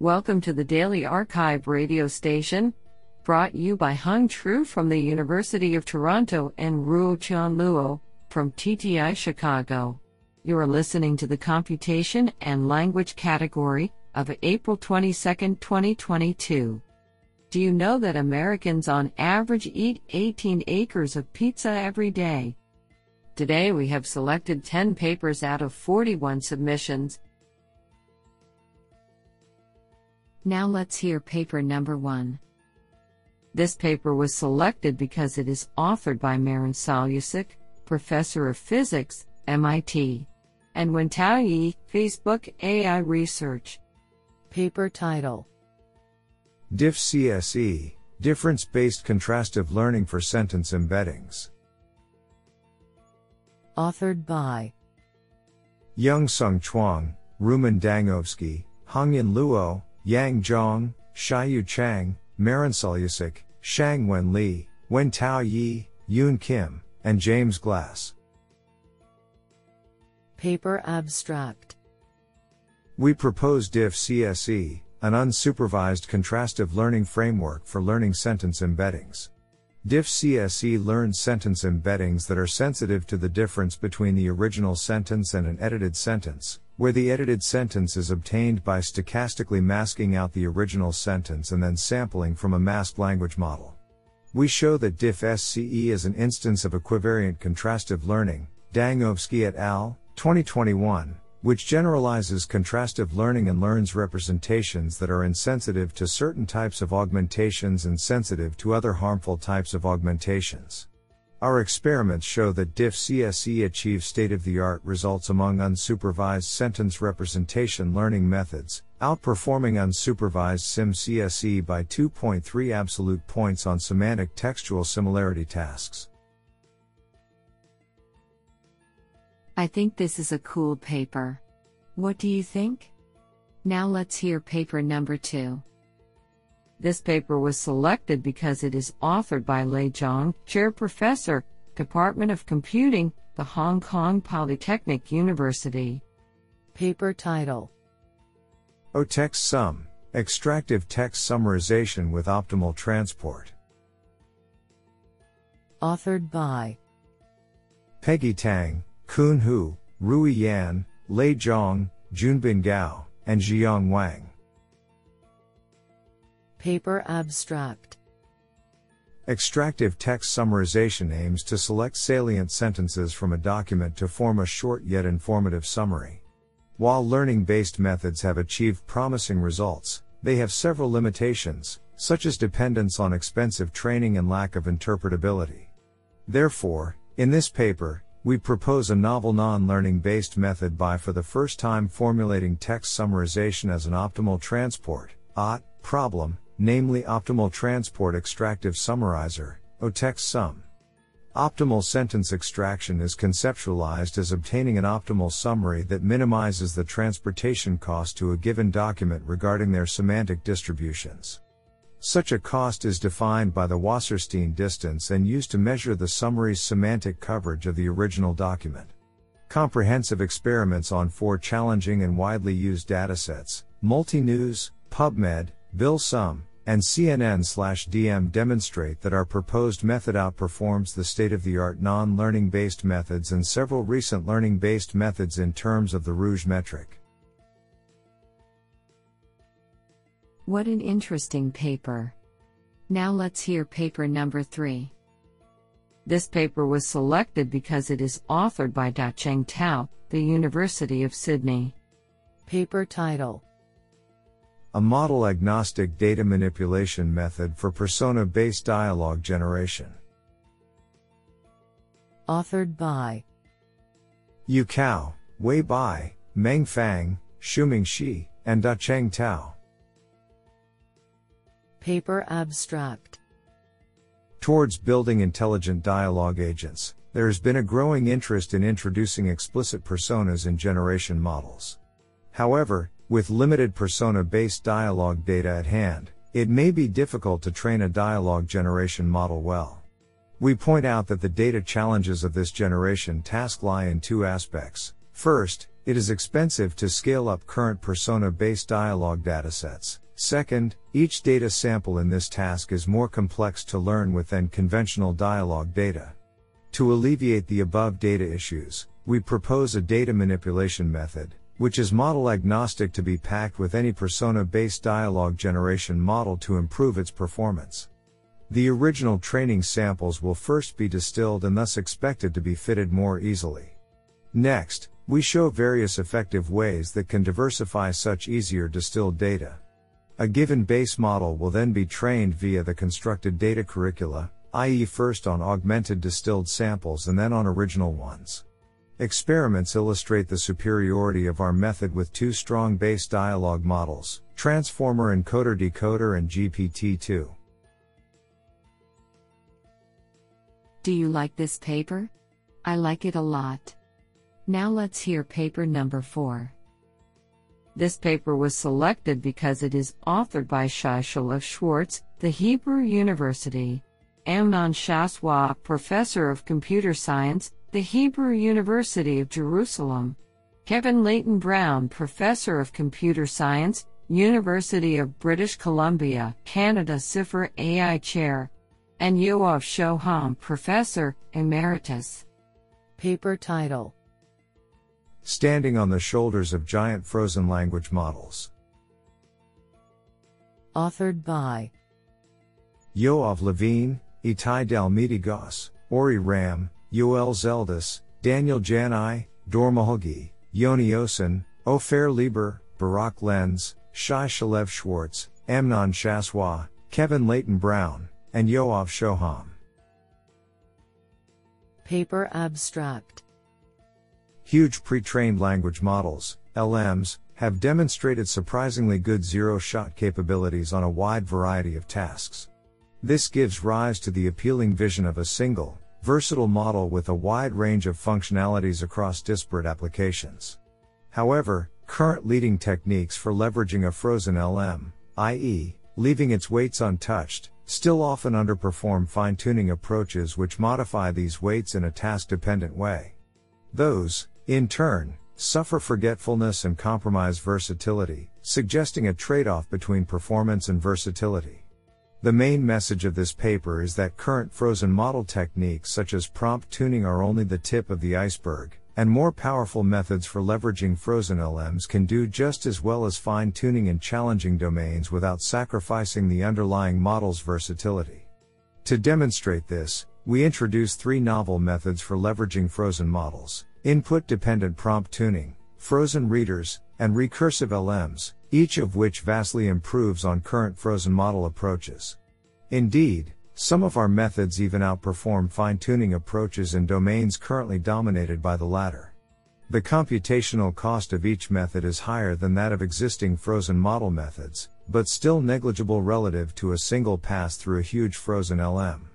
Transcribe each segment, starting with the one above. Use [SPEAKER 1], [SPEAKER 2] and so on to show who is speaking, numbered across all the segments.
[SPEAKER 1] Welcome to the Daily arXiv radio station, brought you by Hung Tru from the University of Toronto and Ruo Chan Luo from TTI Chicago. You are listening to the Computation and Language category of April 22, 2022. Do you know that Americans on average eat 18 acres of pizza every day? Today we have selected 10 papers out of 41 submissions Now let's hear paper number one. This paper was selected because it is authored by Marin Soljačić, Professor of Physics, MIT, and Wen-tau Yih, Facebook AI Research.
[SPEAKER 2] Paper title
[SPEAKER 3] DiffCSE Difference Based Contrastive Learning for Sentence Embeddings.
[SPEAKER 2] Authored by
[SPEAKER 3] Yung-Sung Chuang, Rumen Dangovski, Hongyin Luo, Yang Zhang, Shiyu Chang, Marin Soljačić, Shang-Wen Li, Wen-tau Yih, Yoon Kim, and James Glass.
[SPEAKER 2] Paper Abstract
[SPEAKER 3] We propose DiffCSE, an unsupervised contrastive learning framework for learning sentence embeddings. DiffCSE learns sentence embeddings that are sensitive to the difference between the original sentence and an edited sentence, where the edited sentence is obtained by stochastically masking out the original sentence and then sampling from a masked language model. We show that DiffCSE is an instance of equivariant contrastive learning, Dangovski et al., 2021, which generalizes contrastive learning and learns representations that are insensitive to certain types of augmentations and sensitive to other harmful types of augmentations. Our experiments show that DiffCSE achieves state of the art results among unsupervised sentence representation learning methods, outperforming unsupervised SimCSE by 2.3 absolute points on semantic textual similarity tasks.
[SPEAKER 1] I think this is a cool paper. What do you think? Now let's hear paper number two. This paper was selected because it is authored by Lei Zhang, Chair Professor, Department of Computing, the Hong Kong Polytechnic University.
[SPEAKER 2] Paper title
[SPEAKER 3] OTExtSum Extractive Text Summarization with Optimal Transport.
[SPEAKER 2] Authored by
[SPEAKER 3] Peggy Tang, Kun Hu, Rui Yan, Lei Zhang, Junbin Gao, and Zhiyong Wang.
[SPEAKER 2] Paper Abstract
[SPEAKER 3] Extractive text summarization aims to select salient sentences from a document to form a short yet informative summary. While learning based methods have achieved promising results, they have several limitations, such as dependence on expensive training and lack of interpretability. Therefore, in this paper, we propose a novel non learning based method by for the first time formulating text summarization as an optimal transport OT, problem namely Optimal Transport Extractive Summarizer, OTExtSum. Optimal sentence extraction is conceptualized as obtaining an optimal summary that minimizes the transportation cost to a given document regarding their semantic distributions. Such a cost is defined by the Wasserstein distance and used to measure the summary's semantic coverage of the original document. Comprehensive experiments on four challenging and widely used datasets, Multi-News, PubMed, BillSum, and CNN slash DM demonstrate that our proposed method outperforms the state-of-the-art non-learning based methods and several recent learning based methods in terms of the Rouge metric.
[SPEAKER 1] What an interesting paper. Now let's hear paper number 3. This paper was selected because it is authored by Dacheng Tao, the University of Sydney.
[SPEAKER 2] Paper title
[SPEAKER 3] a model agnostic data manipulation method for persona based dialogue generation.
[SPEAKER 2] Authored by
[SPEAKER 3] Yu Cao, Wei Bai, Meng Fang, Shuming Shi, and Dacheng Tao.
[SPEAKER 2] Paper Abstract
[SPEAKER 3] Towards building intelligent dialogue agents, there has been a growing interest in introducing explicit personas in generation models. However, with limited persona based dialogue data at hand, it may be difficult to train a dialogue generation model well. We point out that the data challenges of this generation task lie in two aspects. First, it is expensive to scale up current persona based dialogue datasets. Second, each data sample in this task is more complex to learn with than conventional dialogue data. To alleviate the above data issues, we propose a data manipulation method, which is model agnostic to be packed with any persona based dialogue generation model to improve its performance. The original training samples will first be distilled and thus expected to be fitted more easily. Next, we show various effective ways that can diversify such easier distilled data. A given base model will then be trained via the constructed data curricula, i.e., first on augmented distilled samples and then on original ones. Experiments illustrate the superiority of our method with two strong base dialogue models, Transformer Encoder Decoder and GPT 2.
[SPEAKER 1] Do you like this paper? I like it a lot. Now let's hear paper number 4. This paper was selected because it is authored by Shai Shalev-Shwartz, the Hebrew University, Amnon Shashua, Professor of Computer Science, the Hebrew University of Jerusalem, Kevin Leyton-Brown, Professor of Computer Science, University of British Columbia, Canada CIFAR AI Chair, and Yoav Shoham, Professor Emeritus.
[SPEAKER 2] Paper title
[SPEAKER 3] Standing on the Shoulders of Giant Frozen Language Models.
[SPEAKER 2] Authored by
[SPEAKER 3] Yoav Levine, Itay Dalmedigos, Ori Ram, Yoel Zeldes, Daniel Jannai, Dor Muhlgay, Yoni Osin, Opher Lieber, Barak Lenz, Shai Shalev-Shwartz, Amnon Shashua, Kevin Leyton-Brown, and Yoav Shoham.
[SPEAKER 2] Paper Abstract
[SPEAKER 3] Huge pre-trained language models, LMs, have demonstrated surprisingly good zero-shot capabilities on a wide variety of tasks. This gives rise to the appealing vision of a single, versatile model with a wide range of functionalities across disparate applications. However, current leading techniques for leveraging a frozen LM, i.e., leaving its weights untouched, still often underperform fine tuning approaches which modify these weights in a task dependent way. Those, in turn, suffer forgetfulness and compromise versatility, suggesting a trade off between performance and versatility. The main message of this paper is that current frozen model techniques such as prompt tuning are only the tip of the iceberg, and more powerful methods for leveraging frozen LMs can do just as well as fine tuning in challenging domains without sacrificing the underlying model's versatility. To demonstrate this, we introduce three novel methods for leveraging frozen models input dependent prompt tuning, frozen readers, and recursive LMs, each of which vastly improves on current frozen model approaches. Indeed, some of our methods even outperform fine tuning approaches in domains currently dominated by the latter. The computational cost of each method is higher than that of existing frozen model methods, but still negligible relative to a single pass through a huge frozen LM.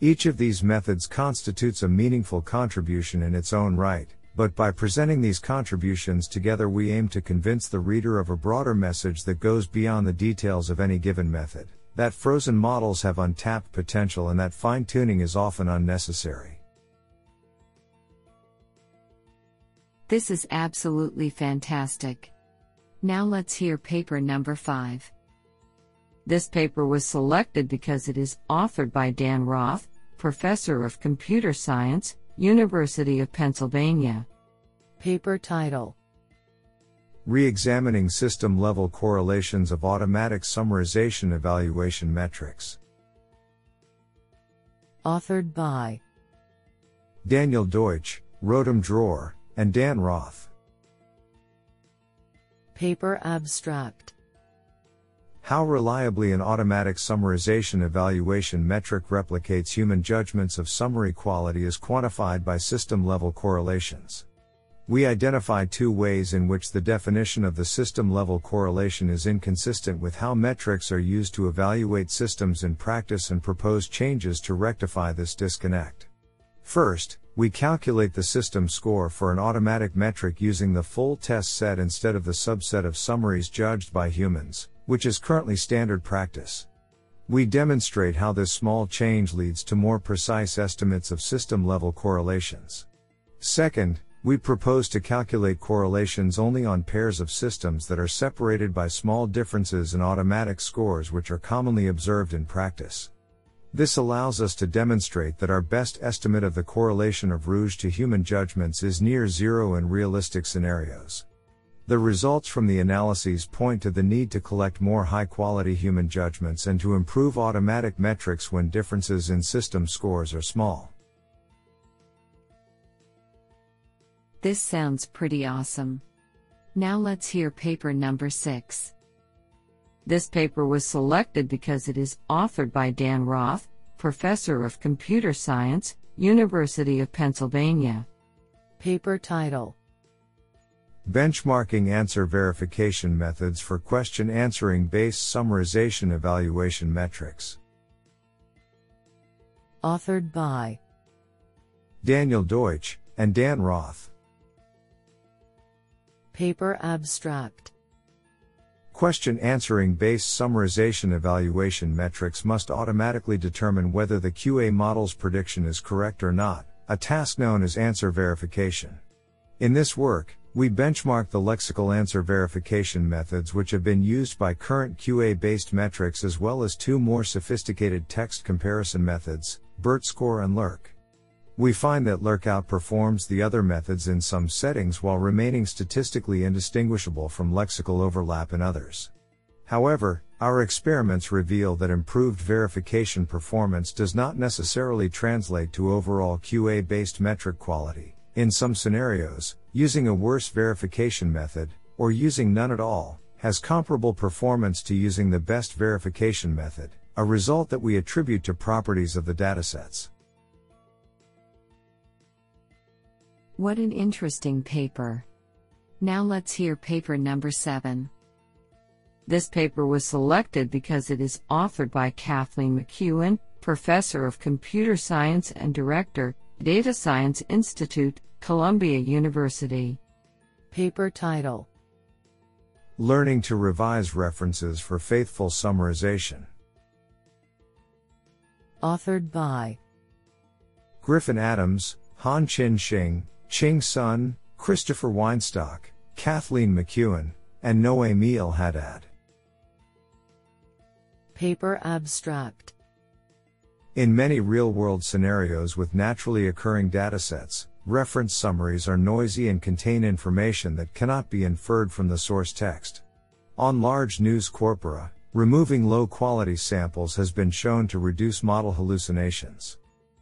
[SPEAKER 3] Each of these methods constitutes a meaningful contribution in its own right, but by presenting these contributions together, we aim to convince the reader of a broader message that goes beyond the details of any given method, that frozen models have untapped potential and that fine tuning is often unnecessary.
[SPEAKER 1] This is absolutely fantastic. Now let's hear paper number 5. This paper was selected because it is authored by Dan Roth, Professor of Computer Science, University of Pennsylvania.
[SPEAKER 2] Paper title
[SPEAKER 3] Re-examining system level correlations of automatic summarization evaluation metrics.
[SPEAKER 2] Authored by
[SPEAKER 3] Daniel Deutsch, Rotem Dror, and Dan Roth.
[SPEAKER 2] Paper Abstract
[SPEAKER 3] How reliably an automatic summarization evaluation metric replicates human judgments of summary quality is quantified by system level correlations. We identify two ways in which the definition of the system level correlation is inconsistent with how metrics are used to evaluate systems in practice and propose changes to rectify this disconnect. First, we calculate the system score for an automatic metric using the full test set instead of the subset of summaries judged by humans which is currently standard practice. We demonstrate how this small change leads to more precise estimates of system level correlations. Second, we propose to calculate correlations only on pairs of systems that are separated by small differences in automatic scores which are commonly observed in practice. This allows us to demonstrate that our best estimate of the correlation of rouge to human judgments is near zero in realistic scenarios. The results from the analyses point to the need to collect more high quality human judgments and to improve automatic metrics when differences in system scores are small.
[SPEAKER 1] This sounds pretty awesome. Now let's hear paper number 6. This paper was selected because it is authored by Dan Roth, Professor of Computer Science, University of Pennsylvania.
[SPEAKER 2] Paper title
[SPEAKER 3] Benchmarking answer verification methods for question answering based summarization evaluation metrics.
[SPEAKER 2] Authored by
[SPEAKER 3] Daniel Deutsch and Dan Roth.
[SPEAKER 2] Paper abstract
[SPEAKER 3] Question answering based summarization evaluation metrics must automatically determine whether the QA model's prediction is correct or not, a task known as answer verification. In this work, we benchmark the lexical answer verification methods which have been used by current QA based metrics as well as two more sophisticated text comparison methods, BERT score and LERC. We find that LERC outperforms the other methods in some settings while remaining statistically indistinguishable from lexical overlap in others. However, our experiments reveal that improved verification performance does not necessarily translate to overall QA based metric quality. In some scenarios, using a worse verification method, or using none at all, has comparable performance to using the best verification method, a result that we attribute to properties of the datasets.
[SPEAKER 1] What an interesting paper. Now let's hear paper number 7. This paper was selected because it is authored by Kathleen McKeown, Professor of Computer Science and Director, Data Science Institute, Columbia University.
[SPEAKER 2] Paper title
[SPEAKER 3] Learning to revise references for faithful summarization.
[SPEAKER 2] Authored by
[SPEAKER 3] Griffin Adams, Han Chin Shing, Qing Sun, Christopher Winestock, Kathleen McKeown, and Noémie Elhadad.
[SPEAKER 2] Paper abstract
[SPEAKER 3] In many real world scenarios with naturally occurring datasets, reference summaries are noisy and contain information that cannot be inferred from the source text. On large news corpora, removing low quality samples has been shown to reduce model hallucinations.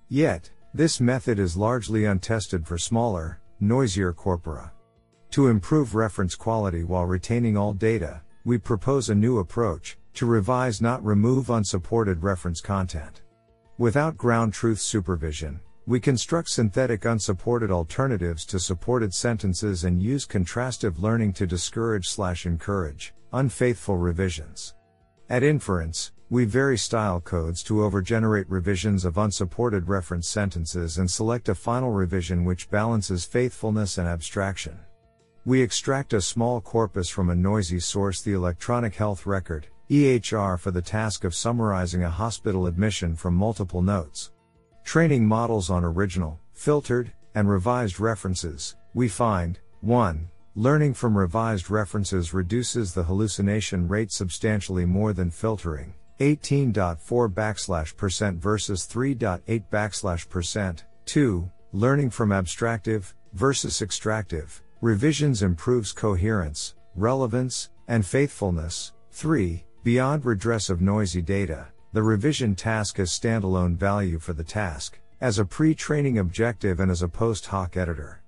[SPEAKER 3] Yet, this method is largely untested for smaller, noisier corpora. To improve reference quality while retaining all data, we propose a new approach to revise, not remove unsupported reference content. Without ground truth supervision, we construct synthetic unsupported alternatives to supported sentences and use contrastive learning to discourage slash encourage unfaithful revisions. At inference, we vary style codes to overgenerate revisions of unsupported reference sentences and select a final revision which balances faithfulness and abstraction. We extract a small corpus from a noisy source, the electronic health record, EHR, for the task of summarizing a hospital admission from multiple notes. Training models on original, filtered, and revised references, we find 1. Learning from revised references reduces the hallucination rate substantially more than filtering. 18.4 backslash percent versus 3.8 backslash percent. 2. Learning from abstractive versus extractive revisions improves coherence, relevance, and faithfulness. 3. Beyond redress of noisy data, the revision task has standalone value for the task, as a pre training objective and as a post hoc editor.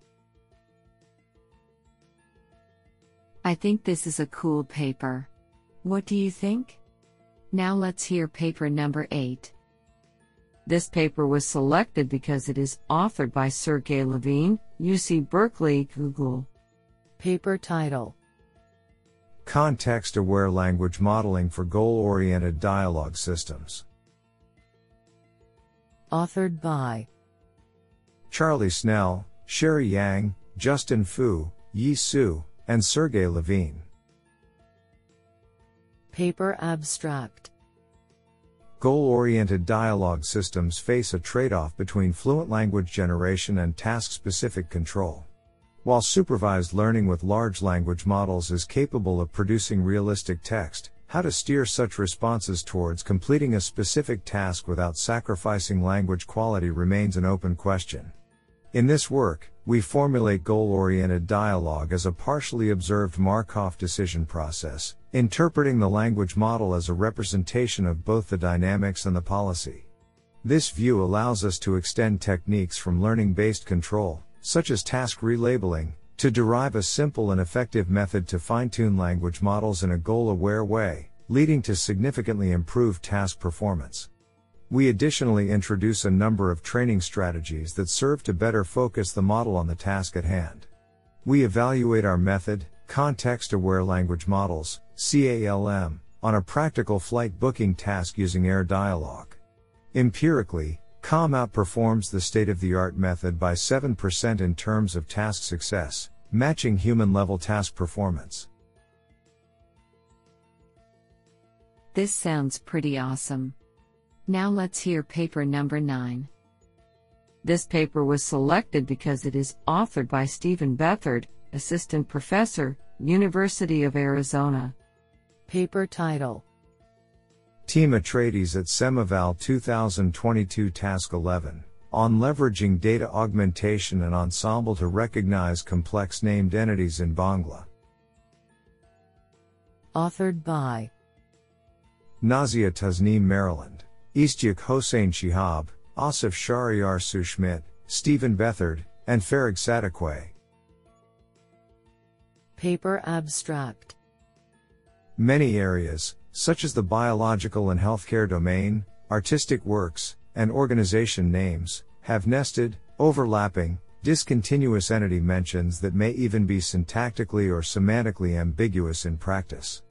[SPEAKER 1] I think this is a cool paper. What do you think? Now let's hear paper number 8. This paper was selected because it is authored by Sergey Levine, UC Berkeley, Google.
[SPEAKER 2] Paper title
[SPEAKER 3] Context aware language modeling for goal oriented dialogue systems.
[SPEAKER 2] Authored by
[SPEAKER 3] Charlie Snell, Sherry Yang, Justin Fu, Yi Su, and Sergey Levine.
[SPEAKER 2] Paper abstract
[SPEAKER 3] Goal oriented dialogue systems face a trade off between fluent language generation and task specific control. While supervised learning with large language models is capable of producing realistic text, how to steer such responses towards completing a specific task without sacrificing language quality remains an open question. In this work, we formulate goal oriented dialogue as a partially observed Markov decision process, interpreting the language model as a representation of both the dynamics and the policy. This view allows us to extend techniques from learning based control, such as task relabeling, to derive a simple and effective method to fine tune language models in a goal aware way, leading to significantly improved task performance. We additionally introduce a number of training strategies that serve to better focus the model on the task at hand. We evaluate our method, context aware language models, CALM, on a practical flight booking task using AirDialogue. Empirically, CALM outperforms the state of the art method by 7% in terms of task success, matching human level task performance.
[SPEAKER 1] This sounds pretty awesome. Now let's hear paper number 9. This paper was selected because it is authored by Steven Bethard, Assistant Professor, University of Arizona.
[SPEAKER 2] Paper title
[SPEAKER 3] Team Atreides at SemEval 2022 Task 11 on leveraging data augmentation and ensemble to recognize complex named entities in Bangla.
[SPEAKER 2] Authored by
[SPEAKER 3] Nazia Tasnim Maryland, Istiak Hossain Shihab, Asif Shahriyar Sushmit, Steven Bethard, and Farig Sadeque.
[SPEAKER 2] Paper abstract
[SPEAKER 3] Many areas, such as the biological and healthcare domain, artistic works, and organization names, have nested, overlapping, discontinuous entity mentions that may even be syntactically or semantically ambiguous in practice.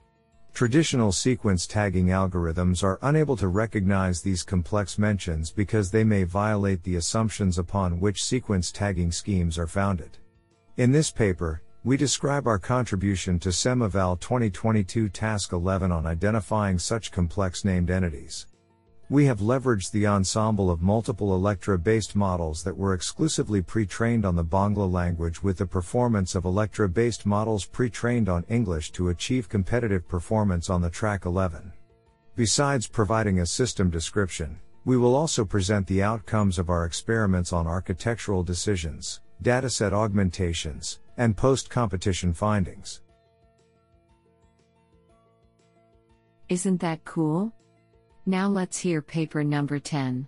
[SPEAKER 3] Traditional sequence tagging algorithms are unable to recognize these complex mentions because they may violate the assumptions upon which sequence tagging schemes are founded. In this paper, we describe our contribution to SemEval 2022 Task 11 on identifying such complex named entities. We have leveraged the ensemble of multiple Electra based models that were exclusively pre trained on the Bangla language with the performance of Electra based models pre trained on English to achieve competitive performance on the track 11. Besides providing a system description, we will also present the outcomes of our experiments on architectural decisions, dataset augmentations, and post competition findings.
[SPEAKER 1] Isn't that cool? Now let's hear paper number 10.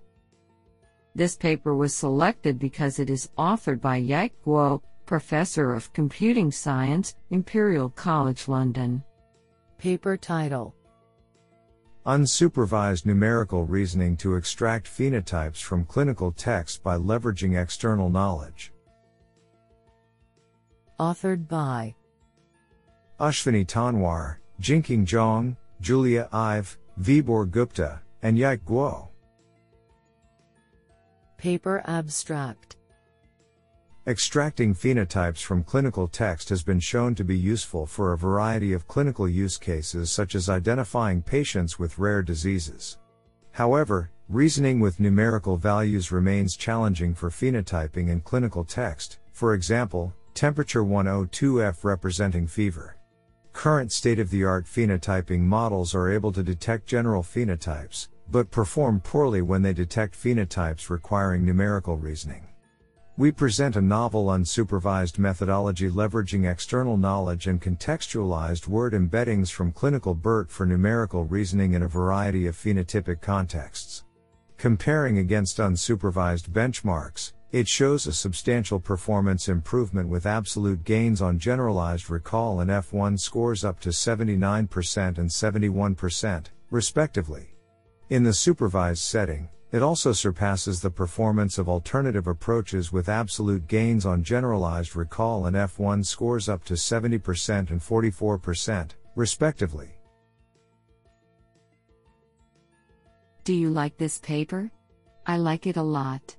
[SPEAKER 1] This paper was selected because it is authored by Yike Guo, Professor of Computing Science, Imperial College London.
[SPEAKER 2] Paper title
[SPEAKER 3] Unsupervised numerical reasoning to extract phenotypes from clinical text by leveraging external knowledge.
[SPEAKER 2] Authored by
[SPEAKER 3] Ashwani Tanwar, Jingqing Zhang, Julia Ive, Vibhor Gupta, and Yike Guo.
[SPEAKER 2] Paper abstract
[SPEAKER 3] Extracting phenotypes from clinical text has been shown to be useful for a variety of clinical use cases such as identifying patients with rare diseases. However, reasoning with numerical values remains challenging for phenotyping in clinical text, for example, temperature 102F representing fever. Current state of the art phenotyping models are able to detect general phenotypes, but perform poorly when they detect phenotypes requiring numerical reasoning. We present a novel unsupervised methodology leveraging external knowledge and contextualized word embeddings from clinical BERT for numerical reasoning in a variety of phenotypic contexts. Comparing against unsupervised benchmarks, it shows a substantial performance improvement with absolute gains on generalized recall and F1 scores up to 79% and 71%, respectively. In the supervised setting, it also surpasses the performance of alternative approaches with absolute gains on generalized recall and F1 scores up to 70% and 44%, respectively.
[SPEAKER 1] Do you like this paper? I like it a lot.